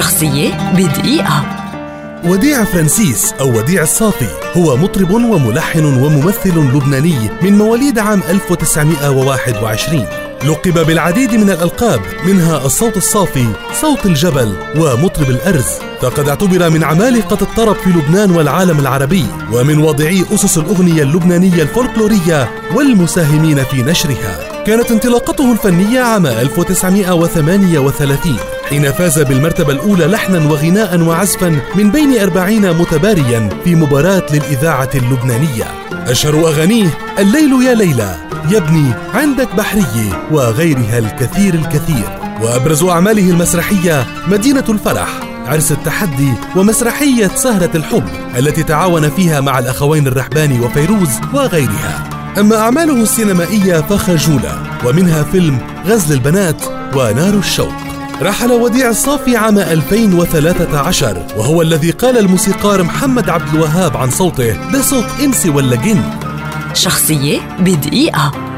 شخصية بدقيقة. وديع فرانسيس أو وديع الصافي هو مطرب وملحن وممثل لبناني من مواليد عام 1921 لقب بالعديد من الألقاب منها الصوت الصافي صوت الجبل ومطرب الأرز. فقد اعتبر من عمالقة الطرب في لبنان والعالم العربي ومن واضعي أسس الأغنية اللبنانية الفولكلورية والمساهمين في نشرها. كانت انطلاقته الفنية عام 1938 حين فاز بالمرتبة الأولى لحنا وغناء وعزفا من بين أربعين متباريا في مباراة للإذاعة اللبنانية. أشهر أغانيه الليل يا ليلى يبني عندك بحرية وغيرها الكثير الكثير. وأبرز أعماله المسرحية مدينة الفرح عرس التحدي ومسرحية سهرة الحب التي تعاون فيها مع الأخوين الرحباني وفيروز وغيرها. أما أعماله السينمائية فخجولة ومنها فيلم غزل البنات ونار الشوق. رحل وديع الصافي عام 2013 وهو الذي قال الموسيقار محمد عبد الوهاب عن صوته ده صوت إنسي ولا جن؟ شخصية بدقيقة.